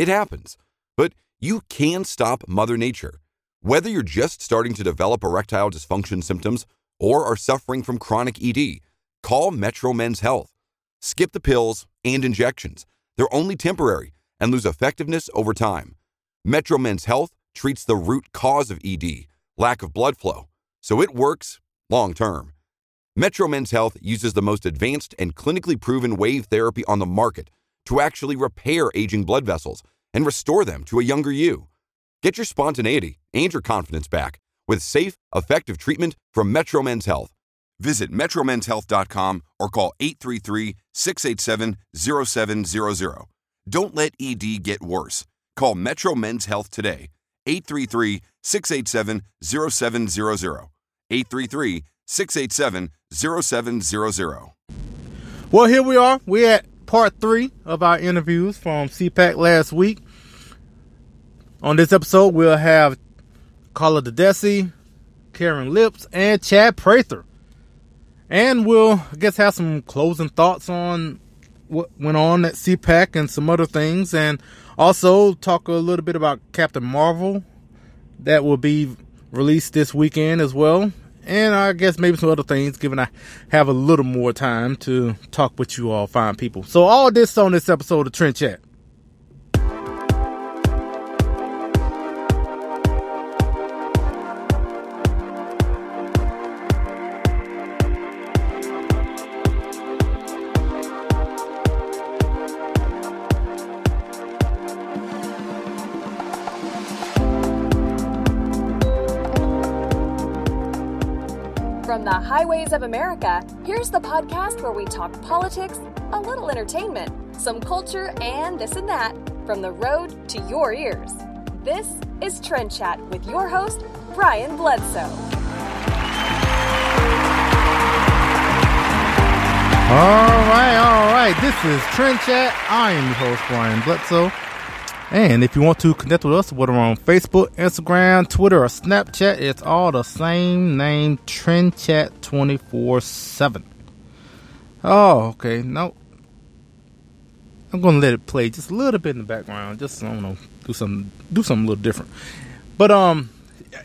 It happens. But you can stop Mother Nature. Whether you're just starting to develop erectile dysfunction symptoms or are suffering from chronic ED, call Metro Men's Health. Skip the pills and injections. They're only temporary and lose effectiveness over time. Metro Men's Health treats the root cause of ED, lack of blood flow, so it works long term. Metro Men's Health uses the most advanced and clinically proven wave therapy on the market to actually repair aging blood vessels and restore them to a younger you. Get your spontaneity and your confidence back with safe, effective treatment from Metro Men's Health. Visit MetroMen'sHealth.com or call 833-687-0700. Don't let ED get worse. Call Metro Men's Health today. 833-687-0700. 833-687-0700. Well, here we are. We're at part three of our interviews from CPAC last week. On this episode, we'll have Carla D'Addesi, Karen Lips, and Chad Prather. And we'll, I guess, have some closing thoughts on what went on at CPAC and some other things. And also talk a little bit about Captain Marvel that will be released this weekend as well. And I guess maybe some other things, given I have a little more time to talk with you all fine people. So all this on this episode of Trend Chat. Highways of America, here's the podcast where we talk politics, a little entertainment, some culture, and this and that from the road to your ears. This is Trend Chat with your host, Brian Bledsoe. All right, all right. This is Trend Chat. I am your host, Brian Bledsoe. And if you want to connect with us, whether on Facebook, Instagram, Twitter, or Snapchat, it's all the same name, Trend Chat 24 7. Oh, okay. No. I'm gonna let it play just a little bit in the background. Just I don't know, do something do something a little different. But um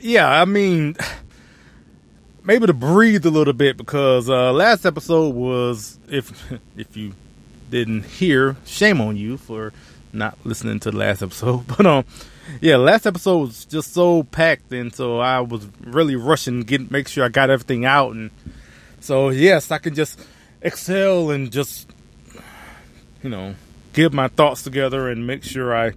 yeah, I mean maybe to breathe a little bit because uh last episode was if if you didn't hear, shame on you for not listening to the last episode. But um, yeah, last episode was just so packed, and so I was really rushing, get make sure I got everything out, and so yes, I can just excel and just you know get my thoughts together and make sure I at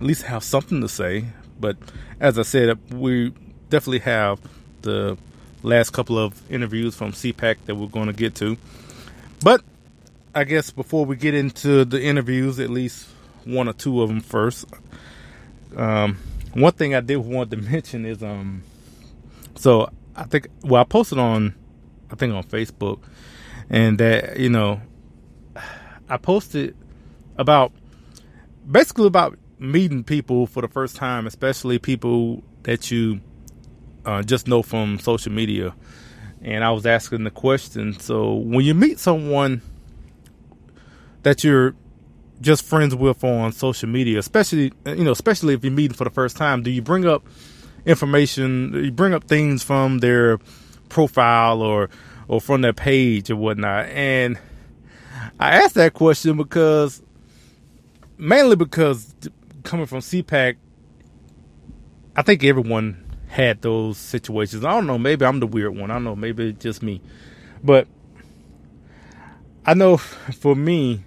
least have something to say. But as I said, we definitely have the last couple of interviews from CPAC that we're going to get to. But I guess before we get into the interviews, at least one or two of them first. Um, one thing I did want to mention is um, so I think well I posted on I think on Facebook, and that you know I posted about basically about meeting people for the first time, especially people that you uh, just know from social media. And I was asking the question. So when you meet someone that you're just friends with on social media, especially you know, especially if you're meeting for the first time, do you bring up information? You bring up things from their profile or or from their page or whatnot? And I asked that question because mainly because coming from CPAC, I think everyone had those situations. I don't know. Maybe I'm the weird one. I don't know. Maybe it's just me. But I know for me,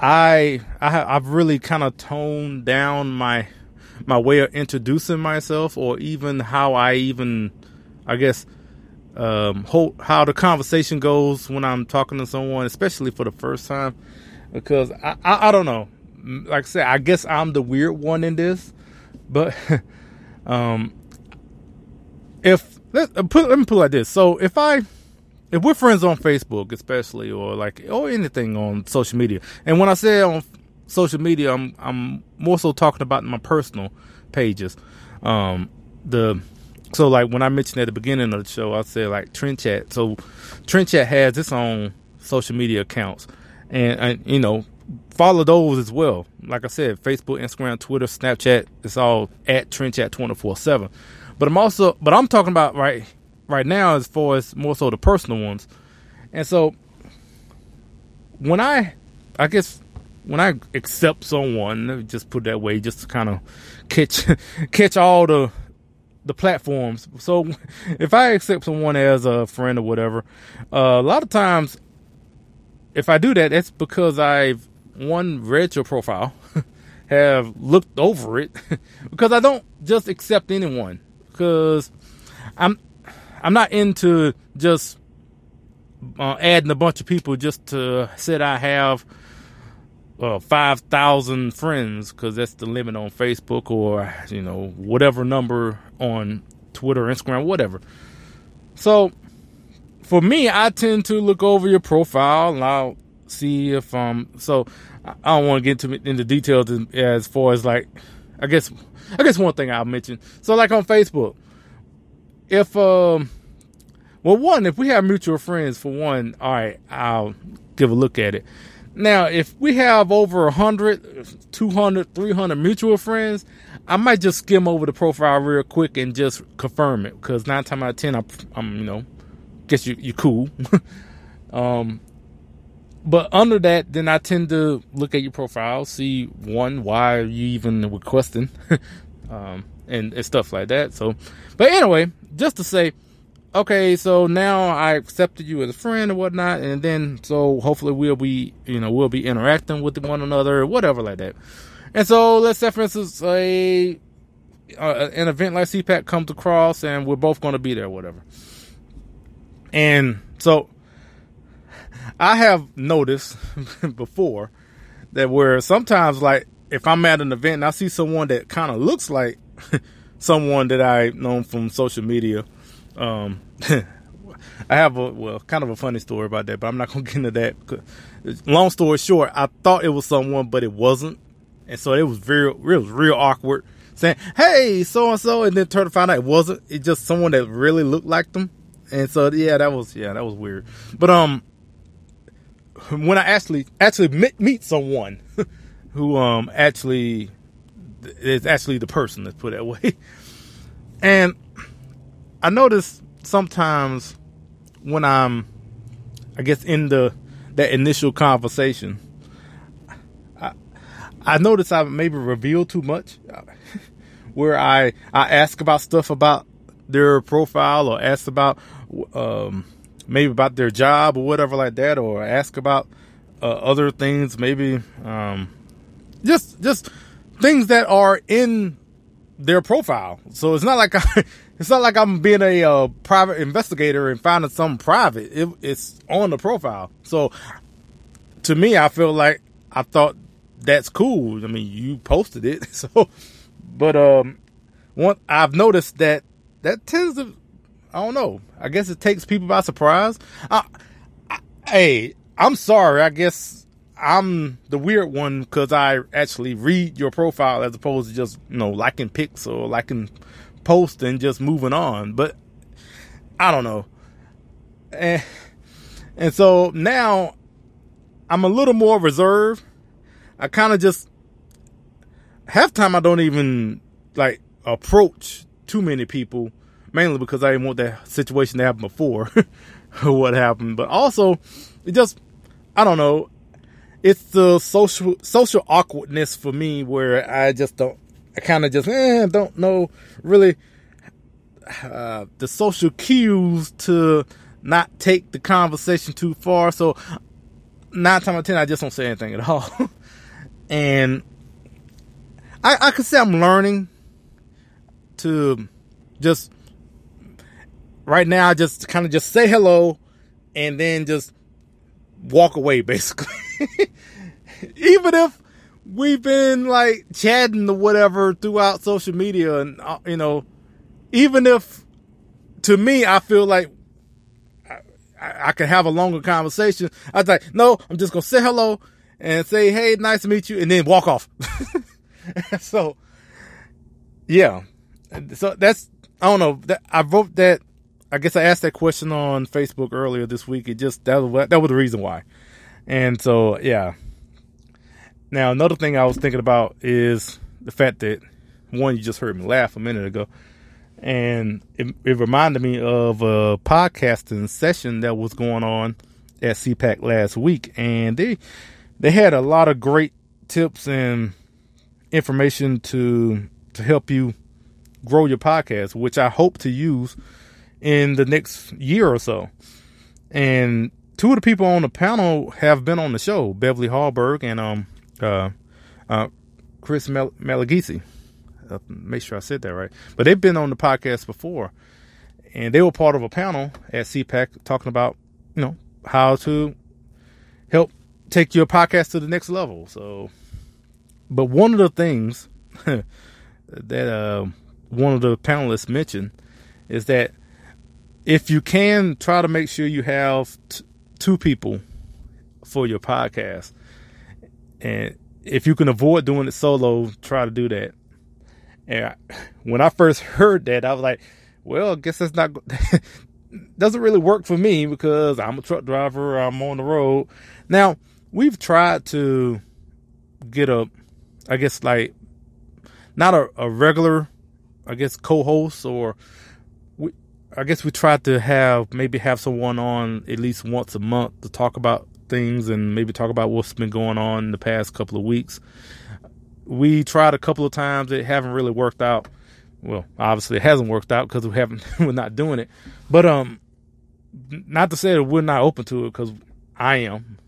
I I I've really kind of toned down my my way of introducing myself, or even how I even I guess um, how the conversation goes when I'm talking to someone, especially for the first time, because I, I, I don't know. Like I said, I guess I'm the weird one in this, but um, if let, put, let me put it like this. So if I if we're friends on Facebook, especially or like or anything on social media, and when I say on social media, I'm I'm more so talking about my personal pages. Um, the so like when I mentioned at the beginning of the show, I said like Trend Chat. So Trend Chat has its own social media accounts, and, and you know follow those as well. Like I said, Facebook, Instagram, Twitter, Snapchat. It's all at Trend Chat twenty four seven. But I'm also but I'm talking about right right now as far as more so the personal ones, and so when I I guess when I accept someone, just put that way, just to kind of catch catch all the the platforms. So if I accept someone as a friend or whatever, uh, a lot of times, if I do that, that's because I've one read your profile, have looked over it, because I don't just accept anyone. Because I'm I'm not into just uh, adding a bunch of people just to say I have uh, 5,000 friends because that's the limit on Facebook or, you know, whatever number on Twitter, Instagram, whatever. So for me, I tend to look over your profile and I'll see if, um, so I don't want to get into, into details as far as like, I guess, I guess one thing I'll mention. So like on Facebook, if, um, well, one, if we have mutual friends, for one, all right, I'll give a look at it. Now, if we have over 100, 200, 300 mutual friends, I might just skim over the profile real quick and just confirm it because nine times out of ten, I'm, I'm you know, guess you you cool. um, but under that, then I tend to look at your profile, see one why are you even requesting, um, and, and stuff like that. So, but anyway, just to say, okay, so now I accepted you as a friend or whatnot, and then so hopefully we'll be, you know, we'll be interacting with one another, or whatever like that. And so let's say, for instance, a uh, an event like CPAC comes across, and we're both going to be there, whatever. And so I have noticed before that where sometimes, like, if I'm at an event and I see someone that kind of looks like someone that I known from social media, um, I have a well, kind of a funny story about that, but I'm not gonna get into that. Long story short, I thought it was someone, but it wasn't, and so it was very, it was real awkward. Saying, "Hey, so and so," and then turn to find out it wasn't. It's just someone that really looked like them, and so yeah, that was yeah, that was weird. But um, when I actually actually meet, meet someone who um actually is actually the person, let's put it that way, and I notice sometimes when I'm, I guess, in the that initial conversation, I, I notice I maybe reveal too much, where I I ask about stuff about their profile or ask about um, maybe about their job or whatever like that, or ask about uh, other things, maybe um, just just things that are in their profile. So it's not like I, it's not like I'm being a uh, private investigator and finding something private. It, it's on the profile. So to me, I feel like I thought that's cool. I mean, you posted it, so. But um, one I've noticed that that tends to, I don't know. I guess it takes people by surprise. I, I, hey, I'm sorry. I guess I'm the weird one because I actually read your profile as opposed to just you know liking pics or liking post and just moving on. But I don't know. And, and so now I'm a little more reserved. I kind of just half time I don't even like approach too many people, mainly because I didn't want that situation to happen before what happened. But also, it just I don't know. It's the social social awkwardness for me where I just don't I kind of just eh, don't know really uh, the social cues to not take the conversation too far. So nine times out of ten, I just don't say anything at all. and I, I could say I'm learning to just right now. I just kind of just say hello and then just walk away, basically. Even if we've been like chatting or whatever throughout social media, and uh, you know, even if to me I feel like I, I, can have a longer conversation, I was like, no, I'm just gonna say hello and say, hey, nice to meet you, and then walk off. so, yeah, so that's I don't know. I wrote that. I guess I asked that question on Facebook earlier this week. It just that was that was the reason why. And so yeah. Now another thing I was thinking about is the fact that one you just heard me laugh a minute ago, and it, it reminded me of a podcasting session that was going on at CPAC last week, and they they had a lot of great tips and information to to help you grow your podcast, which I hope to use in the next year or so. And two of the people on the panel have been on the show, Beverly Hallberg and um uh uh Chris Malagisi. Uh, make sure I said that right. But they've been on the podcast before, and they were part of a panel at CPAC talking about you know how to help take your podcast to the next level. So, but one of the things that uh, one of the panelists mentioned is that if you can try to make sure you have t- two people for your podcast, and if you can avoid doing it solo, try to do that. And I, when I first heard that, I was like, "Well, I guess that's not doesn't really work for me because I'm a truck driver. I'm on the road." Now we've tried to get a, I guess like not a, a regular I guess co-hosts or I guess we tried to have maybe have someone on at least once a month to talk about things and maybe talk about what's been going on in the past couple of weeks. We tried a couple of times, it haven't really worked out. Well, obviously it hasn't worked out because we haven't we're not doing it. But um not to say that we're not open to it because I am.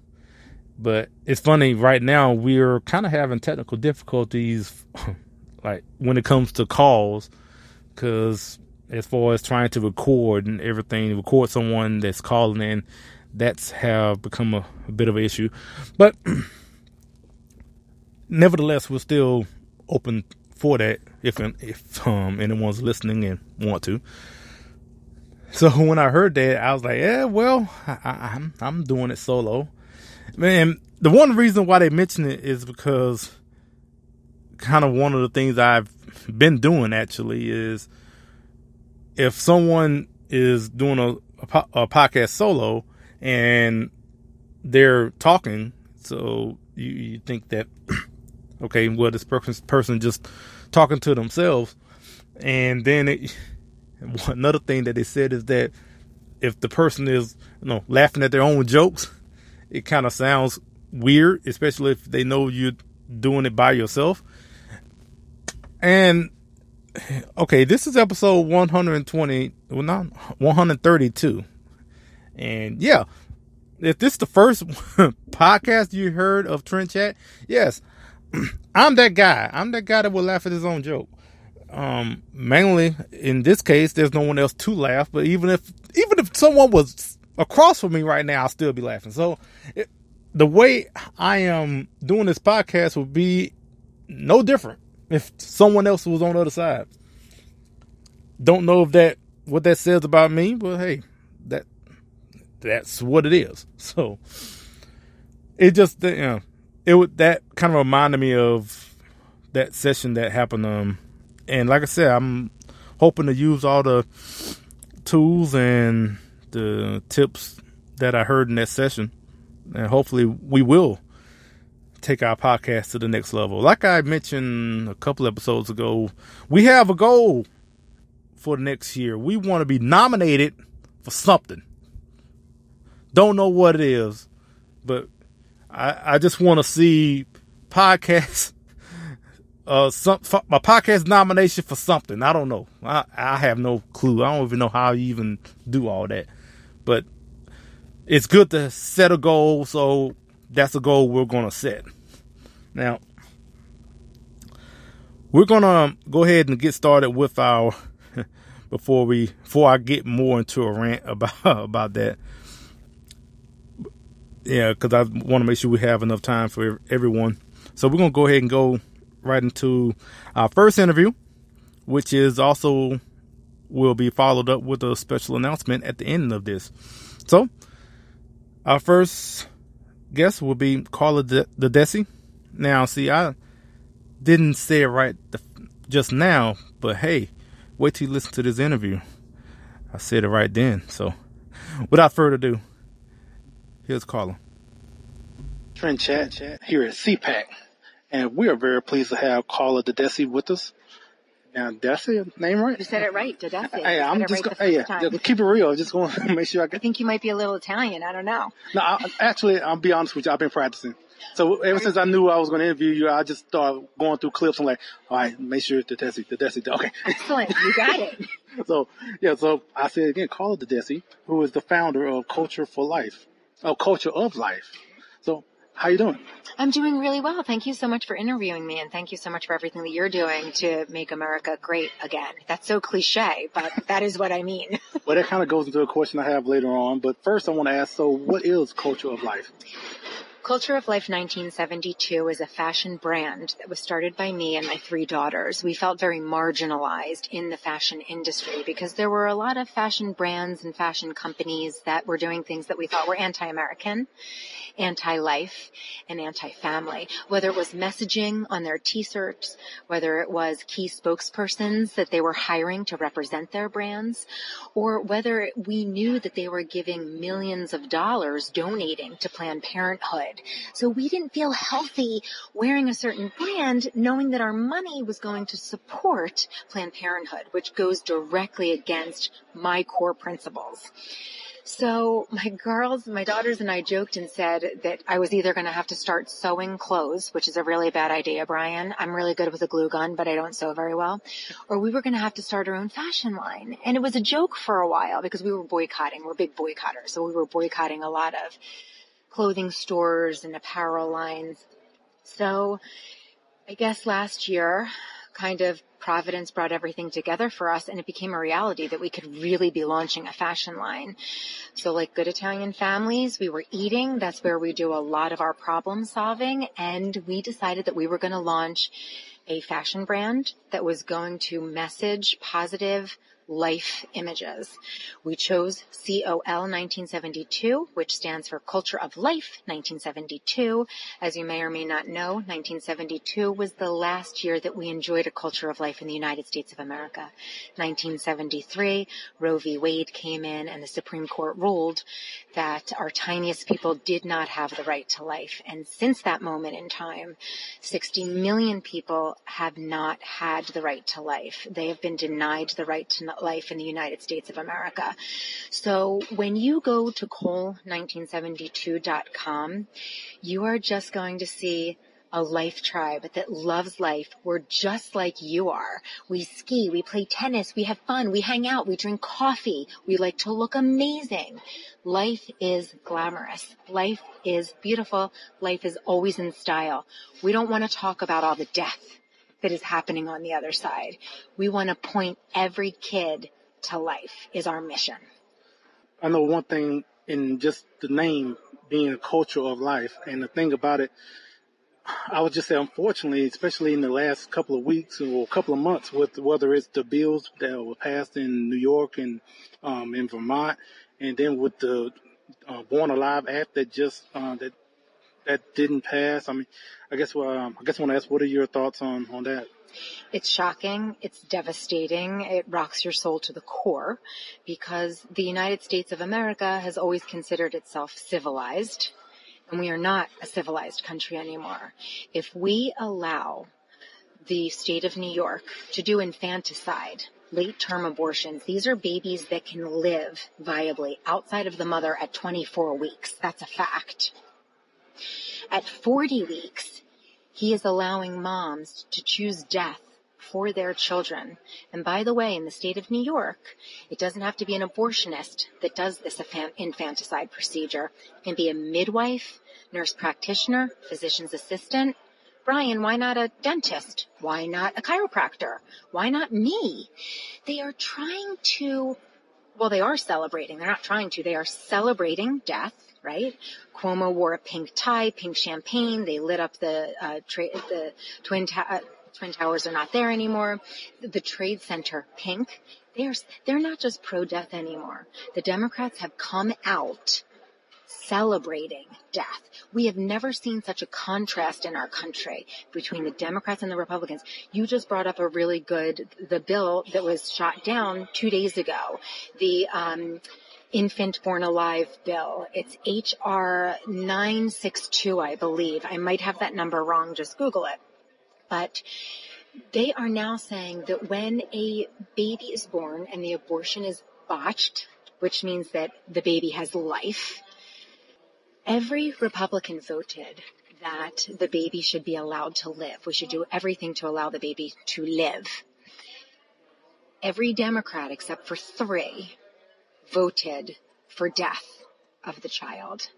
But it's funny right now we're kind of having technical difficulties like when it comes to calls, because as far as trying to record and everything, record someone that's calling in, that's have become a, a bit of an issue. But nevertheless, we're still open for that if if um, anyone's listening and want to. So when I heard that, I was like, "Yeah, well, I, I'm I'm doing it solo." Man, the one reason why they mention it is because kind of one of the things I've been doing actually is if someone is doing a, a, a podcast solo and they're talking, so you, you think that, okay, well, this person just talking to themselves. And then it, another thing that they said is that if the person is, you know, laughing at their own jokes, it kind of sounds weird, especially if they know you're doing it by yourself. And okay, this is episode 120, well, not 132. And yeah, if this is the first podcast you heard of Trend Chat, yes, I'm that guy. I'm that guy that will laugh at his own joke. Um, mainly in this case, there's no one else to laugh. But even if even if someone was across from me right now, I'll still be laughing. So it, the way I am doing this podcast would be no different if someone else was on the other side. Don't know if that what that says about me, but hey, that that's what it is. So it just you know, it would that kind of reminded me of that session that happened um and like I said, I'm hoping to use all the tools and the tips that I heard in that session and hopefully we will take our podcast to the next level. Like I mentioned a couple episodes ago, we have a goal for next year. We want to be nominated for something. Don't know what it is, but I, I just want to see podcasts uh, some my podcast nomination for something. I don't know. I I have no clue. I don't even know how you even do all that. But it's good to set a goal. So that's a goal we're gonna set. Now we're gonna go ahead and get started with our before we before I get more into a rant about about that. Yeah, because I want to make sure we have enough time for everyone. So we're gonna go ahead and go right into our first interview, which is also will be followed up with a special announcement at the end of this. So our first guest will be Carla De- Desi. Now, see, I didn't say it right just now, but hey, wait till you listen to this interview. I said it right then. So, without further ado, here's Carla. Trend Chat Chat here at CPAC, and we are very pleased to have Carla D'Addesi with us. Now, did I say name right? You said it right, D'Addesi. Hey, I'm just right going. Hey, yeah, keep it real. Just going to make sure I get. I think you might be a little Italian. I don't know. No, I, actually, I'll be honest with you. I've been practicing. So ever since I knew I was going to interview you, I just started going through clips. I'm like, all right, make sure Desi, the Desi. Okay. Excellent. You got it. so yeah, so I said again, call it Desi, who is the founder of Culture for Life, of Culture of Life. How you doing? I'm doing really well. Thank you so much for interviewing me and thank you so much for everything that you're doing to make America great again. That's so cliche, but that is what I mean. well, that kind of goes into a question I have later on, but first I want to ask, so what is Culture of Life? Culture of Life 1972 is a fashion brand that was started by me and my three daughters. We felt very marginalized in the fashion industry because there were a lot of fashion brands and fashion companies that were doing things that we thought were anti-American anti-life and anti-family, whether it was messaging on their t-shirts, whether it was key spokespersons that they were hiring to represent their brands, or whether we knew that they were giving millions of dollars donating to Planned Parenthood. So we didn't feel healthy wearing a certain brand knowing that our money was going to support Planned Parenthood, which goes directly against my core principles. So my girls, my daughters and I joked and said that I was either going to have to start sewing clothes, which is a really bad idea, Brian. I'm really good with a glue gun, but I don't sew very well. Or we were going to have to start our own fashion line. And it was a joke for a while because we were boycotting. We're big boycotters. So we were boycotting a lot of clothing stores and apparel lines. So I guess last year kind of Providence brought everything together for us and it became a reality that we could really be launching a fashion line. So like good Italian families, we were eating. That's where we do a lot of our problem solving. And we decided that we were going to launch a fashion brand that was going to message positive life images. We chose COL 1972, which stands for Culture of Life 1972. As you may or may not know, 1972 was the last year that we enjoyed a culture of life in the United States of America. 1973, Roe v. Wade came in and the Supreme Court ruled that our tiniest people did not have the right to life. And since that moment in time, 60 million people have not had the right to life. They have been denied the right to life in the United States of America. So when you go to col1972.com, you are just going to see a life tribe that loves life. We're just like you are. We ski, we play tennis, we have fun, we hang out, we drink coffee, we like to look amazing. Life is glamorous. Life is beautiful. Life is always in style. We don't want to talk about all the death that is happening on the other side. We want to point every kid to life is our mission. I know one thing in just the name being a culture of life and the thing about it, I would just say, unfortunately, especially in the last couple of weeks or a couple of months, with whether it's the bills that were passed in New York and um, in Vermont, and then with the uh, Born Alive Act that just uh, that that didn't pass. I mean, I guess um, I guess I want to ask, what are your thoughts on on that? It's shocking. It's devastating. It rocks your soul to the core because the United States of America has always considered itself civilized and we are not a civilized country anymore. If we allow the state of New York to do infanticide, late term abortions, these are babies that can live viably outside of the mother at 24 weeks. That's a fact. At 40 weeks, He is allowing moms to choose death for their children. And by the way, in the state of New York, it doesn't have to be an abortionist that does this infanticide procedure. It can be a midwife, nurse practitioner, physician's assistant. Brian, why not a dentist? Why not a chiropractor? Why not me? They are trying to, well, they are celebrating. They're not trying to. They are celebrating death right? Cuomo wore a pink tie, pink champagne. They lit up the uh, tra- the twin ta- uh, twin towers are not there anymore. The Trade Center pink. They're they're not just pro death anymore. The Democrats have come out celebrating death. We have never seen such a contrast in our country between the Democrats and the Republicans. You just brought up a really good, the bill that was shot down two days ago. The, um, infant born alive bill. It's HR 962, I believe. I might have that number wrong. Just Google it. But they are now saying that when a baby is born and the abortion is botched, which means that the baby has life, every Republican voted that the baby should be allowed to live. We should do everything to allow the baby to live. Every Democrat except for three voted for death of the child.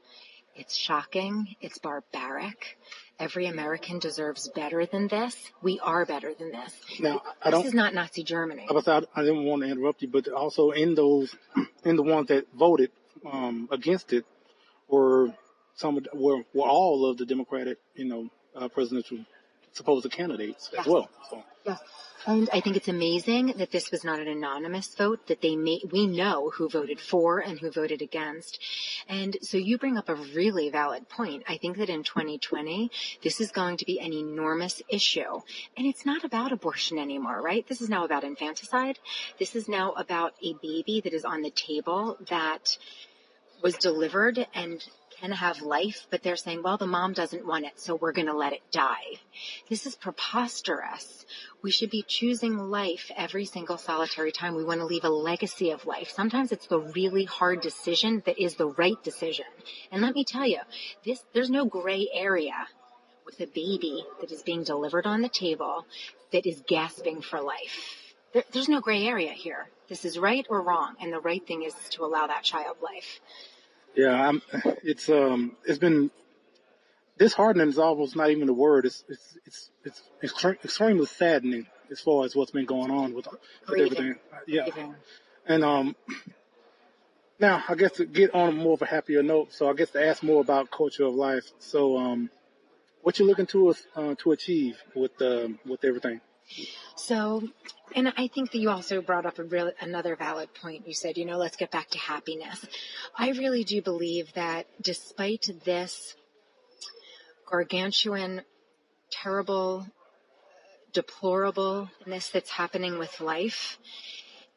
It's shocking. It's barbaric. Every American deserves better than this. We are better than this. Now, I don't, this is not Nazi Germany. I, I didn't want to interrupt you, but also in those, in the ones that voted um, against it, were some were were all of the Democratic, you know, uh, presidential supposed candidates yes. as well. So. Yes. And I think it's amazing that this was not an anonymous vote, that they may, we know who voted for and who voted against. And so you bring up a really valid point. I think that in 2020, this is going to be an enormous issue. And it's not about abortion anymore, right? This is now about infanticide. This is now about a baby that is on the table that was delivered and can have life, but they're saying, well, the mom doesn't want it, so we're going to let it die. This is preposterous. We should be choosing life every single solitary time. We want to leave a legacy of life. Sometimes it's the really hard decision that is the right decision. And let me tell you, this, there's no gray area with a baby that is being delivered on the table that is gasping for life. There, there's no gray area here. This is right or wrong, and the right thing is to allow that child life. Yeah, I'm, it's um, it's been disheartening is almost not even the word. It's it's it's it's extre- extremely saddening as far as what's been going on with, with everything. Yeah, and um, now I guess to get on more of a happier note, so I guess to ask more about culture of life. So um, what you looking to uh, to achieve with uh, with everything? So, and I think that you also brought up a real, another valid point. You said, you know, let's get back to happiness. I really do believe that despite this gargantuan, terrible, deplorableness that's happening with life,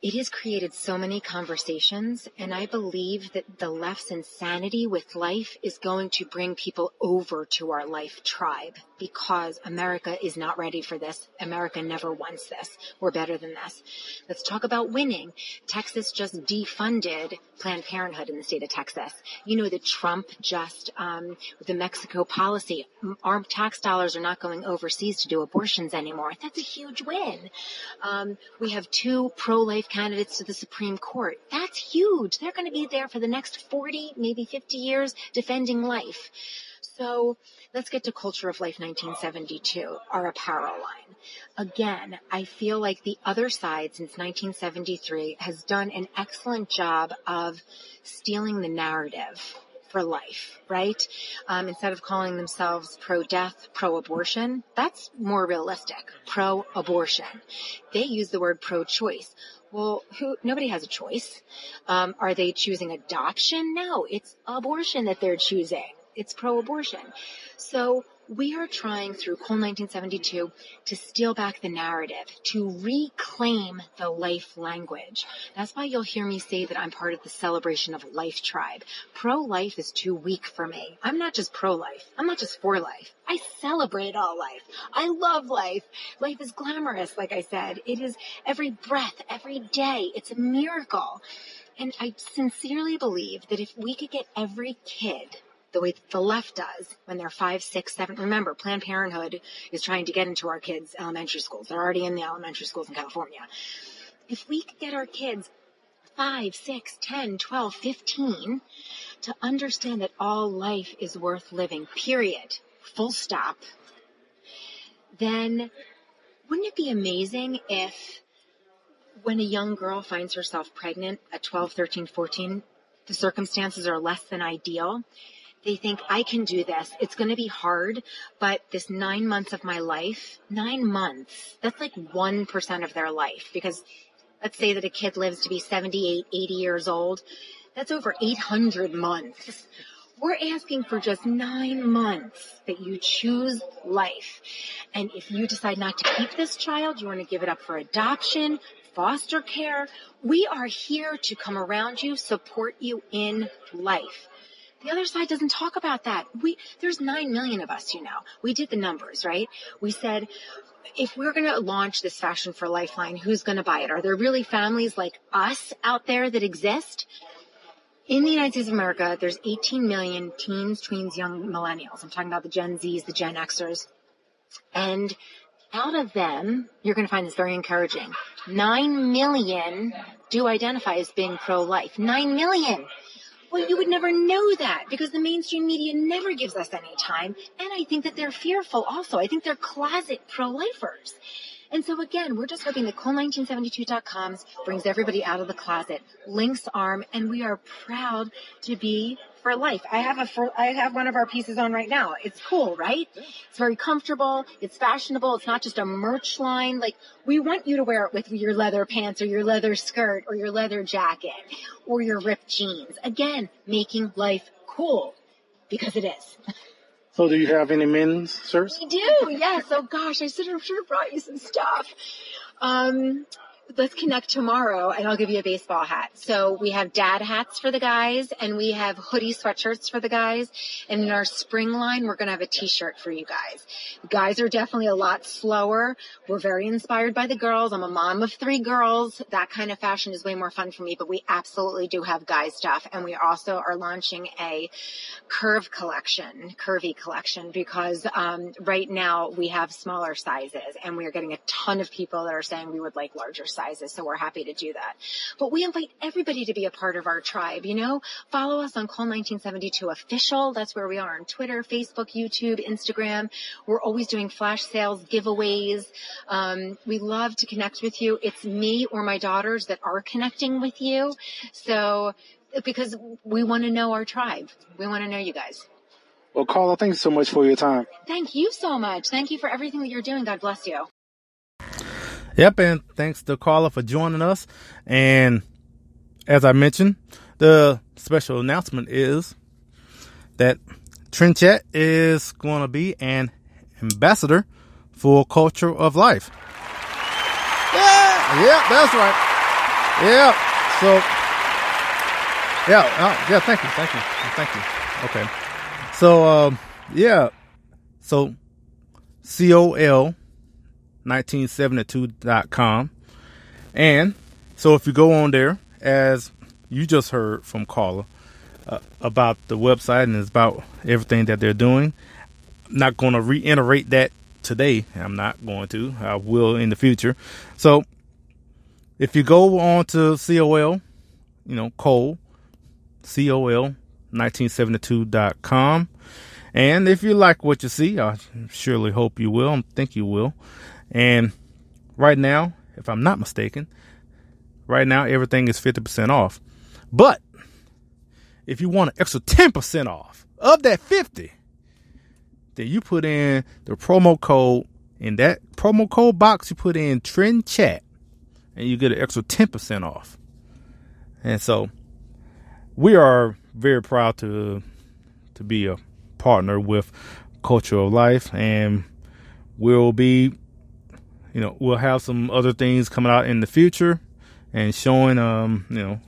it has created so many conversations, and I believe that the left's insanity with life is going to bring people over to our life tribe because America is not ready for this. America never wants this. We're better than this. Let's talk about winning. Texas just defunded Planned Parenthood in the state of Texas. You know that Trump just, um, with the Mexico policy, our tax dollars are not going overseas to do abortions anymore. That's a huge win. Um, we have two pro-life candidates to the Supreme Court. That's huge. They're going to be there for the next 40, maybe 50 years defending life. So let's get to Culture of Life 1972, our apparel line. Again, I feel like the other side since 1973 has done an excellent job of stealing the narrative for life, right? Um, instead of calling themselves pro-death, pro-abortion, that's more realistic. Pro-abortion. They use the word pro-choice. Well, who, nobody has a choice. Um, are they choosing adoption? No, it's abortion that they're choosing. It's pro-abortion. So we are trying through Cole 1972 to steal back the narrative, to reclaim the life language. That's why you'll hear me say that I'm part of the celebration of life tribe. Pro-life is too weak for me. I'm not just pro-life. I'm not just for life. I celebrate all life. I love life. Life is glamorous, like I said. It is every breath, every day. It's a miracle. And I sincerely believe that if we could get every kid the way the left does when they're five, six, seven. Remember, Planned Parenthood is trying to get into our kids' elementary schools. They're already in the elementary schools in California. If we could get our kids five, six, 10, 12, 15 to understand that all life is worth living, period, full stop, then wouldn't it be amazing if when a young girl finds herself pregnant at 12, 13, 14, the circumstances are less than ideal. They think, I can do this. It's going to be hard, but this nine months of my life, nine months, that's like 1% of their life because let's say that a kid lives to be 78, 80 years old. That's over 800 months. We're asking for just nine months that you choose life. And if you decide not to keep this child, you want to give it up for adoption, foster care, we are here to come around you, support you in life. The other side doesn't talk about that. We, there's 9 million of us, you know. We did the numbers, right? We said, if we're going to launch this Fashion for Lifeline, who's going to buy it? Are there really families like us out there that exist? In the United States of America, there's 18 million teens, tweens, young millennials. I'm talking about the Gen Zs, the Gen Xers. And out of them, you're going to find this very encouraging. Nine million do identify as being pro-life. Nine million. Well, you would never know that because the mainstream media never gives us any time. And I think that they're fearful also. I think they're closet pro-lifers. And so again, we're just hoping that col1972.com brings everybody out of the closet, links arm, and we are proud to be for life. I have a for, I have one of our pieces on right now. It's cool, right? It's very comfortable. It's fashionable. It's not just a merch line. Like we want you to wear it with your leather pants or your leather skirt or your leather jacket or your ripped jeans. Again, making life cool because it is. So do you have any men's shirts? We do, yes. Oh gosh, I should have, should have brought you some stuff. Um, let's connect tomorrow and I'll give you a baseball hat. So we have dad hats for the guys and we have hoodie sweatshirts for the guys. And in our spring line, we're going to have a t-shirt for you guys. Guys are definitely a lot slower. We're very inspired by the girls. I'm a mom of three girls. That kind of fashion is way more fun for me, but we absolutely do have guy stuff. And we also are launching a curve collection, curvy collection because, um, right now we have smaller sizes and we are getting a ton of people that are saying we would like larger sizes sizes. So we're happy to do that. But we invite everybody to be a part of our tribe, you know, follow us on Call 1972 official. That's where we are on Twitter, Facebook, YouTube, Instagram. We're always doing flash sales, giveaways. Um, we love to connect with you. It's me or my daughters that are connecting with you. So because we want to know our tribe. We want to know you guys. Well, Carla, thank you so much for your time. Thank you so much. Thank you for everything that you're doing. God bless you. Yep, and thanks to Carla for joining us. And as I mentioned, the special announcement is that Trend Chat is going to be an ambassador for Culture of Life. Yeah, yeah, that's right. Yeah, so yeah, uh, yeah. Thank you, thank you, thank you. Okay, so um, yeah, so C O L 1972.com. And so if you go on there, as you just heard from Carla uh, about the website and it's about everything that they're doing, I'm not going to reiterate that today. I'm not going to. I will in the future. So if you go on to COL, you know, Cole, COL 1972.com. And if you like what you see, I surely hope you will. I think you will. And right now, if I'm not mistaken, right now everything is 50% off. But if you want an extra 10% off of that 50, then you put in the promo code in that promo code box you put in trend chat and you get an extra 10% off. And so we are very proud to to be a partner with Culture of Life and we'll be you know, we'll have some other things coming out in the future and showing, um, you know,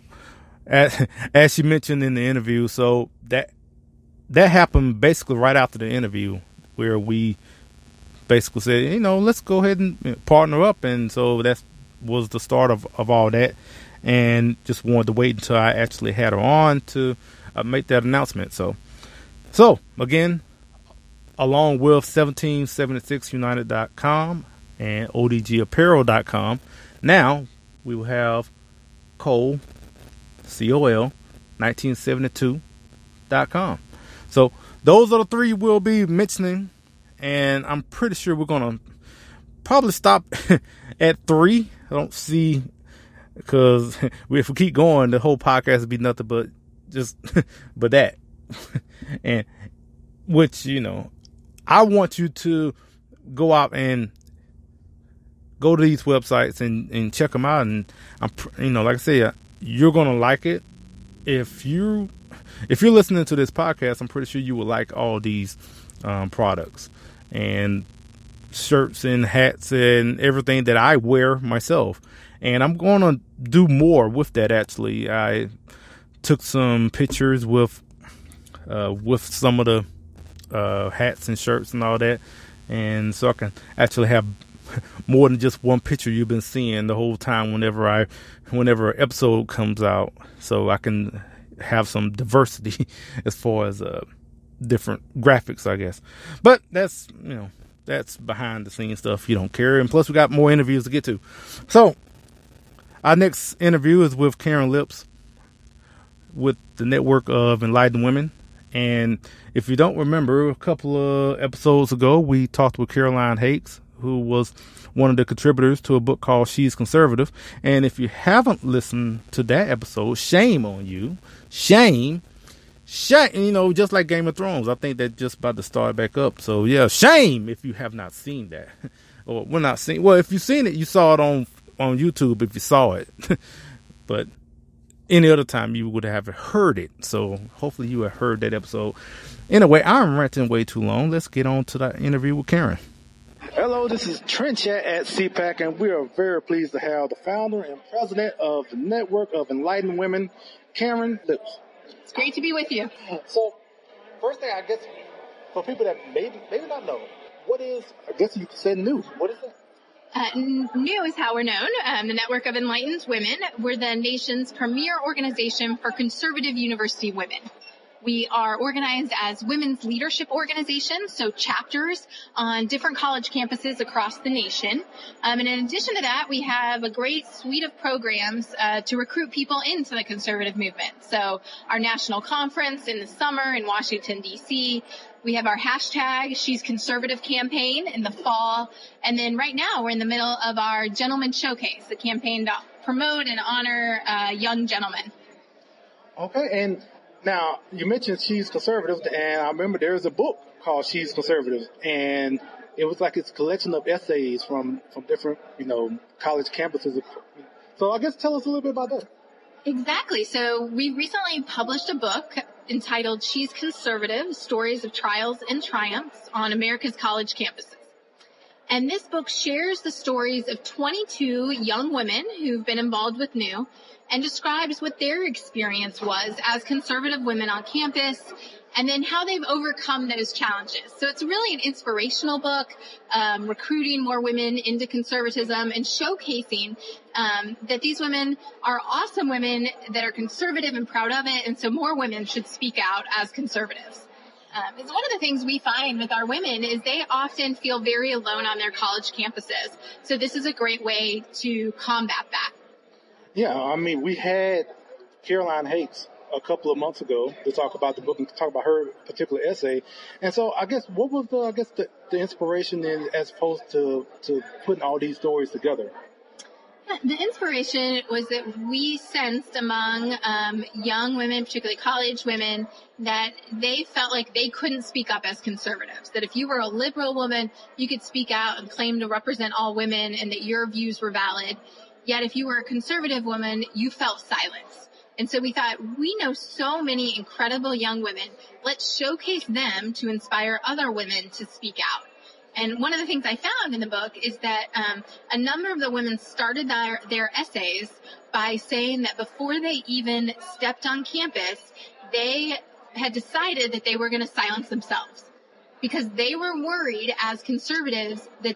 as, as she mentioned in the interview. So that, that happened basically right after the interview where we basically said, you know, let's go ahead and partner up. And so that was the start of, of all that. And just wanted to wait until I actually had her on to uh, make that announcement. So So, again, along with 1776united.com and odgapparel.com, now we will have Cole, C-O-L, 1972.com. So those are the three we'll be mentioning, and I'm pretty sure we're going to probably stop at three. I don't see because if we keep going, the whole podcast would be nothing but just but that. and which you know, I want you to go out and go to these websites and and check them out. And I'm you know, like I said, you're gonna like it if you if you're listening to this podcast. I'm pretty sure you will like all these um, products and shirts and hats and everything that I wear myself. And I'm going to do more with that actually. I took some pictures with uh, with some of the uh, hats and shirts and all that. And so I can actually have more than just one picture you've been seeing the whole time whenever I whenever an episode comes out so I can have some diversity as far as uh, different graphics I guess. But that's you know that's behind the scenes stuff you don't care. And plus, we got more interviews to get to. So, our next interview is with Karin Lips with the Network of Enlightened Women. And if you don't remember, a couple of episodes ago, we talked with Caroline Hakes, who was one of the contributors to a book called She's Conservative. And if you haven't listened to that episode, shame on you. Shame shame, you know, just like Game of Thrones. I think that just about to start back up. So yeah, shame if you have not seen that, or we're not seeing. Well, if you've seen it, you saw it on on YouTube. If you saw it, but any other time you would have heard it. So hopefully you have heard that episode. Anyway, I'm ranting way too long. Let's get on to that interview with Karin. Hello, this is Trent at CPAC, and we are very pleased to have the founder and president of the Network of Enlightened Women, Karin Lips. It's great to be with you. So, first thing I guess for people that maybe maybe not know, what is I guess you could say new. What is that? Uh, new is how we're known. Um, the Network of Enlightened Women. We're the nation's premier organization for conservative university women. We are organized as women's leadership organizations, so chapters on different college campuses across the nation. Um, and in addition to that, we have a great suite of programs uh, to recruit people into the conservative movement. So our national conference in the summer in Washington, D.C., we have our hashtag She's Conservative campaign in the fall. And then right now we're in the middle of our Gentleman Showcase, the campaign to promote and honor uh, young gentlemen. Okay, and now, you mentioned she's conservative, and I remember there's a book called She's Conservative, and it was like it's a collection of essays from, from different, you know, college campuses. So I guess tell us a little bit about that. Exactly. So we recently published a book entitled She's Conservative, Stories of Trials and Triumphs on America's College Campuses. And this book shares the stories of 22 young women who've been involved with New and describes what their experience was as conservative women on campus and then how they've overcome those challenges. So it's really an inspirational book, um, recruiting more women into conservatism and showcasing um, that these women are awesome women that are conservative and proud of it, and so more women should speak out as conservatives. Um, it's one of the things we find with our women is they often feel very alone on their college campuses. So this is a great way to combat that. Yeah, I mean, we had Caroline Hakes a couple of months ago to talk about the book and talk about her particular essay. And so I guess what was the I guess the, the inspiration in as opposed to to putting all these stories together? The inspiration was that we sensed among um, young women, particularly college women, that they felt like they couldn't speak up as conservatives. That if you were a liberal woman, you could speak out and claim to represent all women and that your views were valid. Yet if you were a conservative woman, you felt silence. And so we thought, we know so many incredible young women. Let's showcase them to inspire other women to speak out. And one of the things I found in the book is that um, a number of the women started their, their essays by saying that before they even stepped on campus, they had decided that they were going to silence themselves because they were worried as conservatives that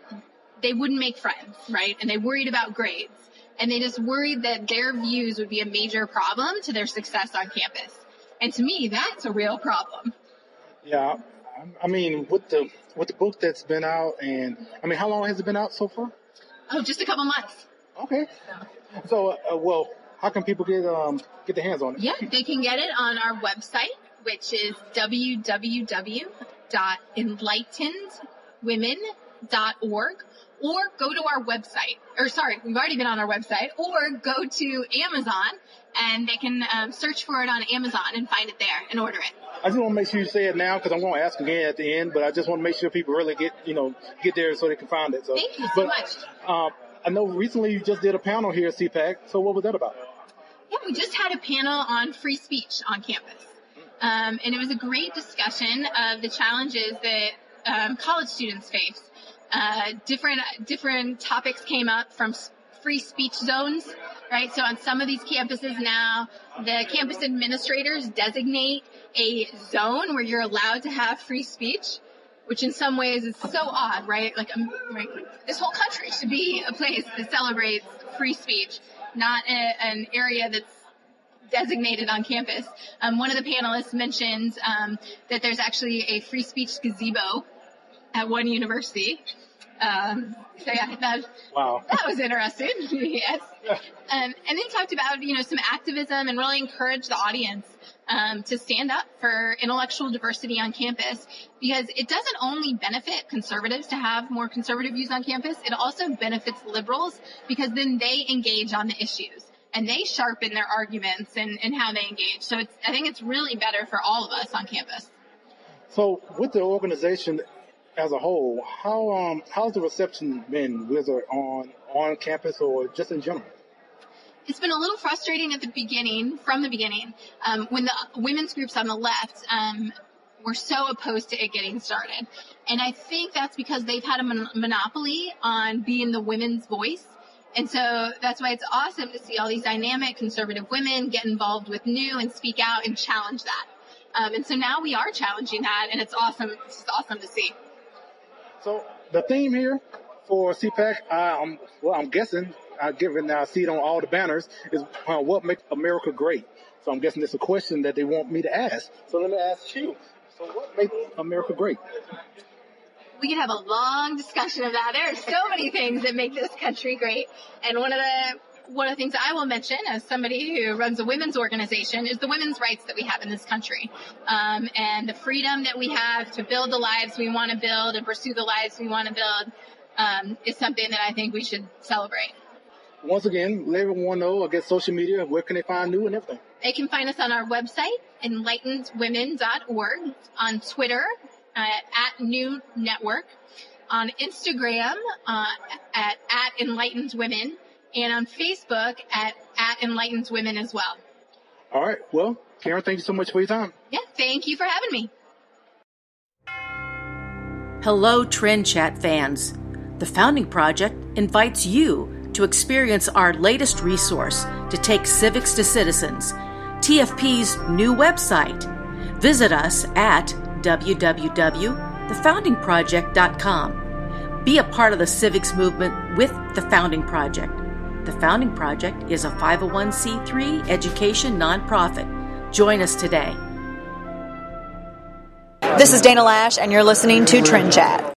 they wouldn't make friends, right? And they worried about grades and they just worried that their views would be a major problem to their success on campus. And to me, that's a real problem. Yeah, I mean, with the with the book that's been out, and I mean, how long has it been out so far? Oh, just a couple months. Okay. So, uh, well, how can people get um get their hands on it? Yeah, they can get it on our website, which is www.enlightenedwomen.org or go to our website, or sorry, we've already been on our website, or go to Amazon and they can um, search for it on Amazon and find it there and order it. I just want to make sure you say it now because I'm going to ask again at the end, but I just want to make sure people really get, you know, get there so they can find it. So, Thank you so but, much. Um, I know recently you just did a panel here at CPAC. So what was that about? Yeah, we just had a panel on free speech on campus. Um, and it was a great discussion of the challenges that um, college students face. Uh, different different topics came up from free speech zones, right? So on some of these campuses now, the campus administrators designate a zone where you're allowed to have free speech, which in some ways is so odd, right? Like, um, right, this whole country should be a place that celebrates free speech, not a, an area that's designated on campus. Um, one of the panelists mentioned um, that there's actually a free speech gazebo at one university. Um, so yeah, that, wow. that was interesting. yes. Um, and then talked about, you know, some activism and really encouraged the audience um, to stand up for intellectual diversity on campus because it doesn't only benefit conservatives to have more conservative views on campus, it also benefits liberals because then they engage on the issues and they sharpen their arguments and, and how they engage. So it's, I think it's really better for all of us on campus. So with the organization as a whole, how um how's the reception been, whether on on campus or just in general? It's been a little frustrating at the beginning, from the beginning, um, when the women's groups on the left um, were so opposed to it getting started. And I think that's because they've had a mon- monopoly on being the women's voice. And so that's why it's awesome to see all these dynamic conservative women get involved with new and speak out and challenge that. Um, and so now we are challenging that, and it's awesome. It's awesome to see. So the theme here for CPAC, um, well, I'm guessing, uh, given I see it on all the banners, is uh, what makes America great. So I'm guessing it's a question that they want me to ask. So let me ask you. So what makes America great? we could have a long discussion of that. There are so many things that make this country great. And one of the one of the things I will mention as somebody who runs a women's organization is the women's rights that we have in this country. Um, and the freedom that we have to build the lives we want to build and pursue the lives we want to build um, is something that I think we should celebrate. Once again, let everyone know, I guess social media, where can they find new and everything? They can find us on our website, enlightenedwomen.org, on Twitter uh, at New Network, on Instagram uh, at, at Enlightened Women, and on Facebook at, at Enlightened Women as well. All right. Well, Karin, thank you so much for your time. Yeah, thank you for having me. Hello, Trend Chat fans. The Founding Project invites you to experience our latest resource to take civics to citizens, TFP's new website. Visit us at www.thefoundingproject.com. Be a part of the civics movement with the Founding Project. The Founding Project is a 501c3 education nonprofit. Join us today. This is Dana Loesch, and you're listening to Trend Chat.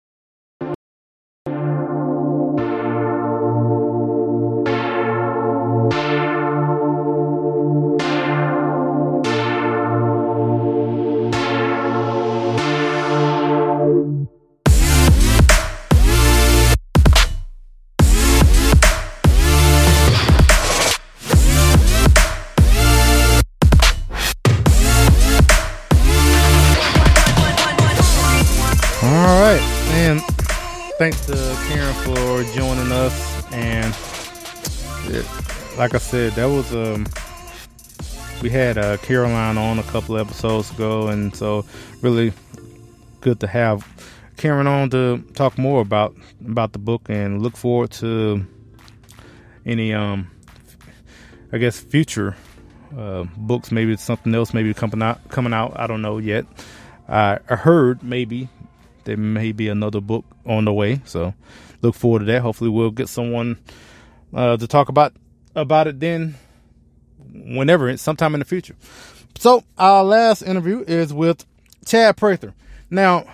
Thanks to Karin for joining us. And it, like I said, that was um, we had uh, Caroline on a couple episodes ago, and so really good to have Karin on to talk more about about the book, and look forward to any um, I guess future uh, books. Maybe it's something else. Maybe coming out. Coming out. I don't know yet. I, I heard maybe there may be another book on the way. So look forward to that. Hopefully, we'll get someone uh, to talk about about it then, whenever, sometime in the future. So our last interview is with Chad Prather. Now,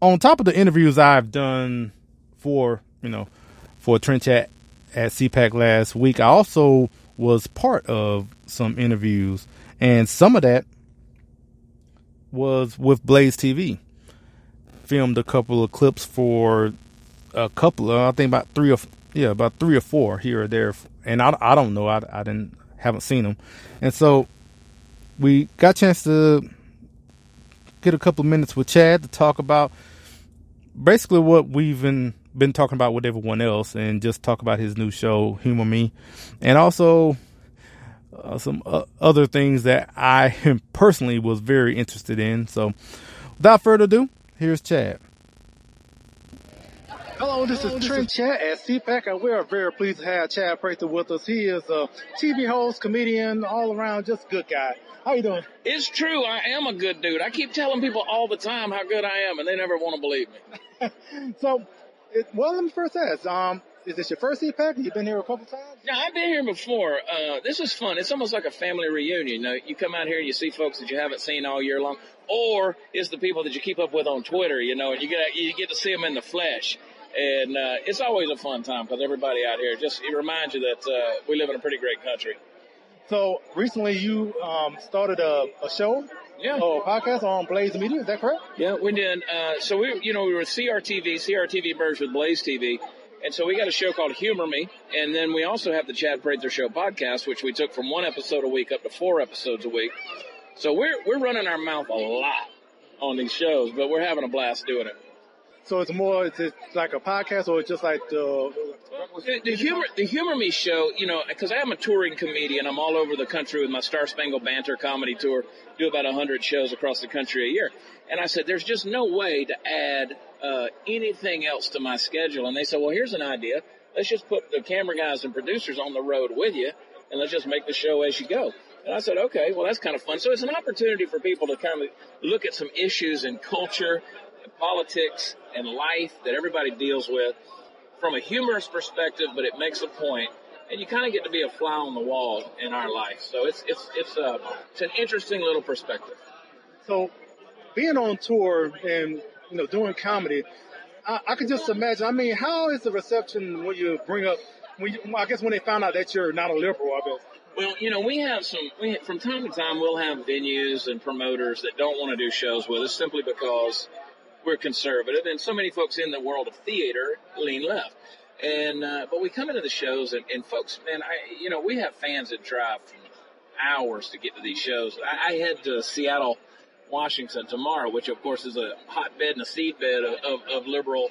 on top of the interviews I've done for you know for Trend Chat at CPAC last week, I also was part of some interviews, and some of that was with Blaze TV. Filmed a couple of clips for a couple of, I think about three or yeah, about three or four here or there, and I, I don't know, I, I didn't haven't seen them, and so we got a chance to get a couple of minutes with Chad to talk about basically what we've been been talking about with everyone else, and just talk about his new show, Humor Me, and also uh, some uh, other things that I personally was very interested in. So, without further ado, here's Chad. Hello, this is Trend Chat at CPAC, and we are very pleased to have Chad Prather with us. He is a TV host, comedian, all around, just good guy. How you doing? It's true. I am a good dude. I keep telling people all the time how good I am, and they never want to believe me. so, it, well, let me first ask. Um, is this your first CPAC? You've been here a couple times? Yeah, I've been here before. Uh, this is fun. It's almost like a family reunion. You know, you come out here and you see folks that you haven't seen all year long, or it's the people that you keep up with on Twitter. You know, and you get you get to see them in the flesh and uh, it's always a fun time because everybody out here just it reminds you that uh, we live in a pretty great country. So recently, you um, started a, a, show, yeah, or a podcast on Blaze Media. Is that correct? Yeah, we did. Uh, so we, you know, we were CRTV. CRTV merged with Blaze TV. And so we got a show called Humor Me, and then we also have the Chad Prather Show podcast, which we took from one episode a week up to four episodes a week. So we're we're running our mouth a lot on these shows, but we're having a blast doing it. So it's more, it's like a podcast or it's just like the, the, the humor, the humor me show, you know, cause I'm a touring comedian. I'm all over the country with my Star Spangled Banter comedy tour, do about hundred shows across the country a year. And I said, there's just no way to add, uh, anything else to my schedule. And they said, well, here's an idea. Let's just put the camera guys and producers on the road with you and let's just make the show as you go. And I said, okay, well, that's kind of fun. So it's an opportunity for people to kind of look at some issues in culture and politics and life that everybody deals with from a humorous perspective, but it makes a point, and you kind of get to be a fly on the wall in our life. So it's it's it's a uh, it's an interesting little perspective. So being on tour and you know doing comedy, I, I can just imagine. I mean, how is the reception when you bring up? When you, I guess when they found out that you're not a liberal, I guess. Well, you know, we have some, we, from time to time, we'll have venues and promoters that don't want to do shows with us simply because we're conservative, and so many folks in the world of theater lean left. And uh, but we come into the shows, and, and folks, man, I you know we have fans that drive from hours to get to these shows. I, I head to Seattle, Washington tomorrow, which of course is a hotbed and a seedbed of, of, of liberal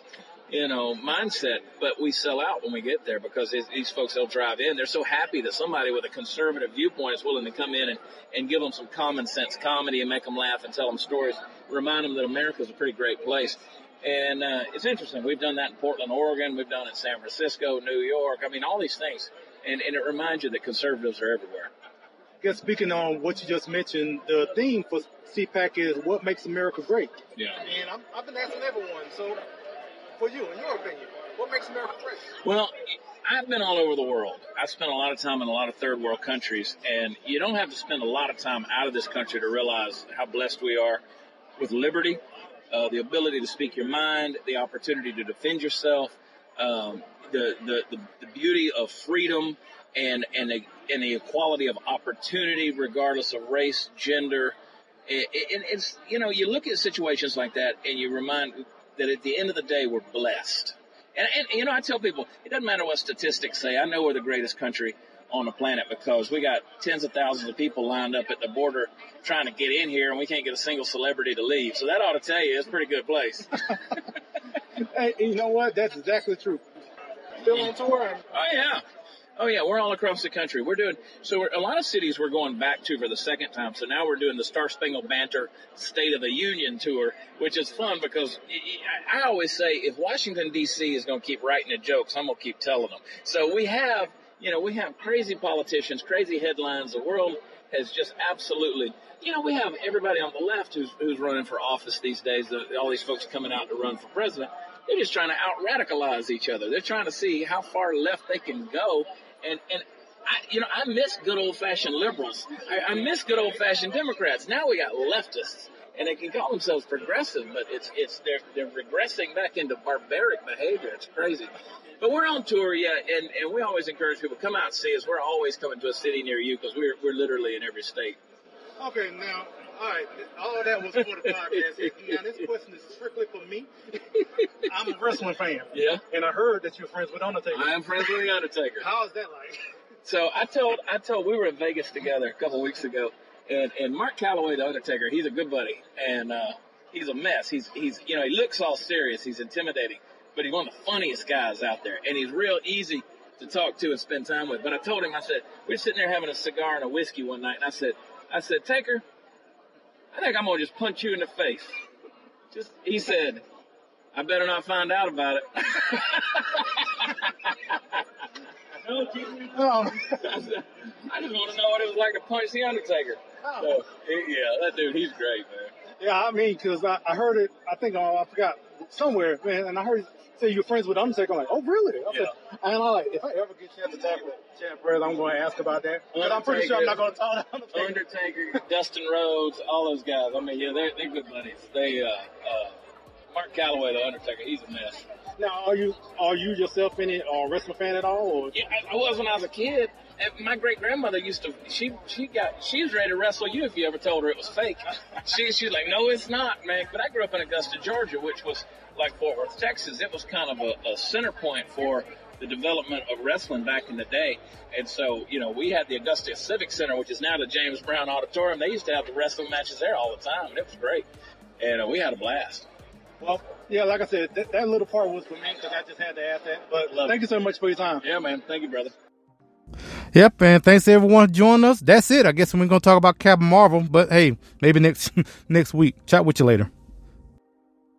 you know, mindset, but we sell out when we get there because these folks they'll drive in. They're so happy that somebody with a conservative viewpoint is willing to come in and, and give them some common sense comedy and make them laugh and tell them stories, remind them that America's a pretty great place. And uh, it's interesting. We've done that in Portland, Oregon. We've done it in San Francisco, New York. I mean, all these things. And, and it reminds you that conservatives are everywhere. I guess speaking on what you just mentioned, the theme for CPAC is what makes America great. Yeah. And i have been asking everyone. So for you, in your opinion? What makes America great? Well, I've been all over the world. I've spent a lot of time in a lot of third world countries, and you don't have to spend a lot of time out of this country to realize how blessed we are with liberty, uh, the ability to speak your mind, the opportunity to defend yourself, um, the, the, the, the, beauty of freedom and, and, a, and the equality of opportunity regardless of race, gender. And it's, you know, you look at situations like that and you remind, that at the end of the day, we're blessed. And, and, you know, I tell people, it doesn't matter what statistics say. I know we're the greatest country on the planet because we got tens of thousands of people lined up at the border trying to get in here and we can't get a single celebrity to leave. So that ought to tell you it's a pretty good place. hey, you know what? That's exactly true. Still on tour? Oh yeah. Oh yeah, we're all across the country. We're doing so. a lot of cities we're going back to for the second time. So now we're doing the Star Spangled Banter State of the Union tour, which is fun because I always say if Washington D.C. is going to keep writing the jokes, I'm going to keep telling them. So we have, you know, we have crazy politicians, crazy headlines. The world has just absolutely, you know, we have everybody on the left who's who's running for office these days. All these folks coming out to run for president. They're just trying to out radicalize each other. They're trying to see how far left they can go and and I, you know, I miss good old fashioned liberals. I, I miss good old fashioned Democrats. Now we got leftists, and they can call themselves progressive, but it's it's they're they're regressing back into barbaric behavior. It's crazy. But we're on tour, yeah, and, and we always encourage people to come out and see us. We're always coming to a city near you because we're we're literally in every state. Okay, now, all right, all that was for the podcast. now, this question is strictly for me. I'm a wrestling fan. Yeah. And I heard that you're friends with Undertaker. I am friends with the Undertaker. How is that like? So I told I told we were in Vegas together a couple weeks ago, and and Mark Calaway, the Undertaker, he's a good buddy, and uh, he's a mess. He's he's you know he looks all serious. He's intimidating, but he's one of the funniest guys out there, and he's real easy to talk to and spend time with. But I told him, I said we're sitting there having a cigar and a whiskey one night, and I said I said Taker, I think I'm gonna just punch you in the face. Just he said. I better not find out about it. Um, I just want to know what it was like to punch the Undertaker. So, yeah, that dude, he's great, man. yeah, I mean, because I, I heard it, I think, uh, I forgot, somewhere, man, and I heard say you're friends with Undertaker. I'm like, oh, really? I said, and I'm like, if I ever get a chance to talk with Chad Prather, I'm going to ask about that. Because I'm pretty sure I'm not going to talk to Undertaker. Undertaker, Dustin Rhodes, all those guys. I mean, yeah, they're, they're good buddies. They, uh, uh, Mark Calaway, the Undertaker, he's a mess. Now, are you are you yourself any uh, wrestling fan at all? Or? Yeah, I, I was when I was a kid. And my great grandmother used to. She she got she was ready to wrestle you if you ever told her it was fake. She she's like, no, it's not, man. But I grew up in Augusta, Georgia, which was like Fort Worth, Texas. It was kind of a, a center point for the development of wrestling back in the day. And so, you know, we had the Augusta Civic Center, which is now the James Brown Auditorium. They used to have the wrestling matches there all the time, and it was great. And uh, we had a blast. Well, yeah, like I said, that, that little part was for me because I just had to ask that. But Love thank you so much for your time. Yeah, man. Thank you, brother. Yep, and thanks to everyone joining us. That's it. I guess we're gonna talk about Captain Marvel, but hey, maybe next next week. Chat with you later.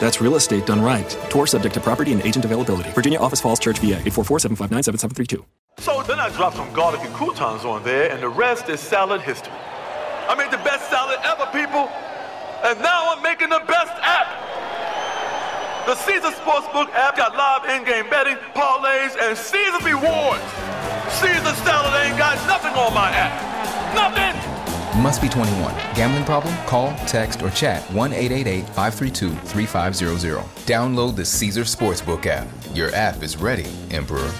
That's real estate done right. Tour subject to property and agent availability. Virginia Office Falls Church, VA 844 759 7732. So then I dropped some garlic and croutons on there, and the rest is salad history. I made the best salad ever, people, and now I'm making the best app. The Caesar Sportsbook app got live in-game betting, parlays, and Caesar rewards. Caesar salad ain't got nothing on my app. Nothing. Must be 21. Gambling problem? Call, text, or chat 1 888 532 3500. Download the Caesar Sportsbook app. Your app is ready, Emperor.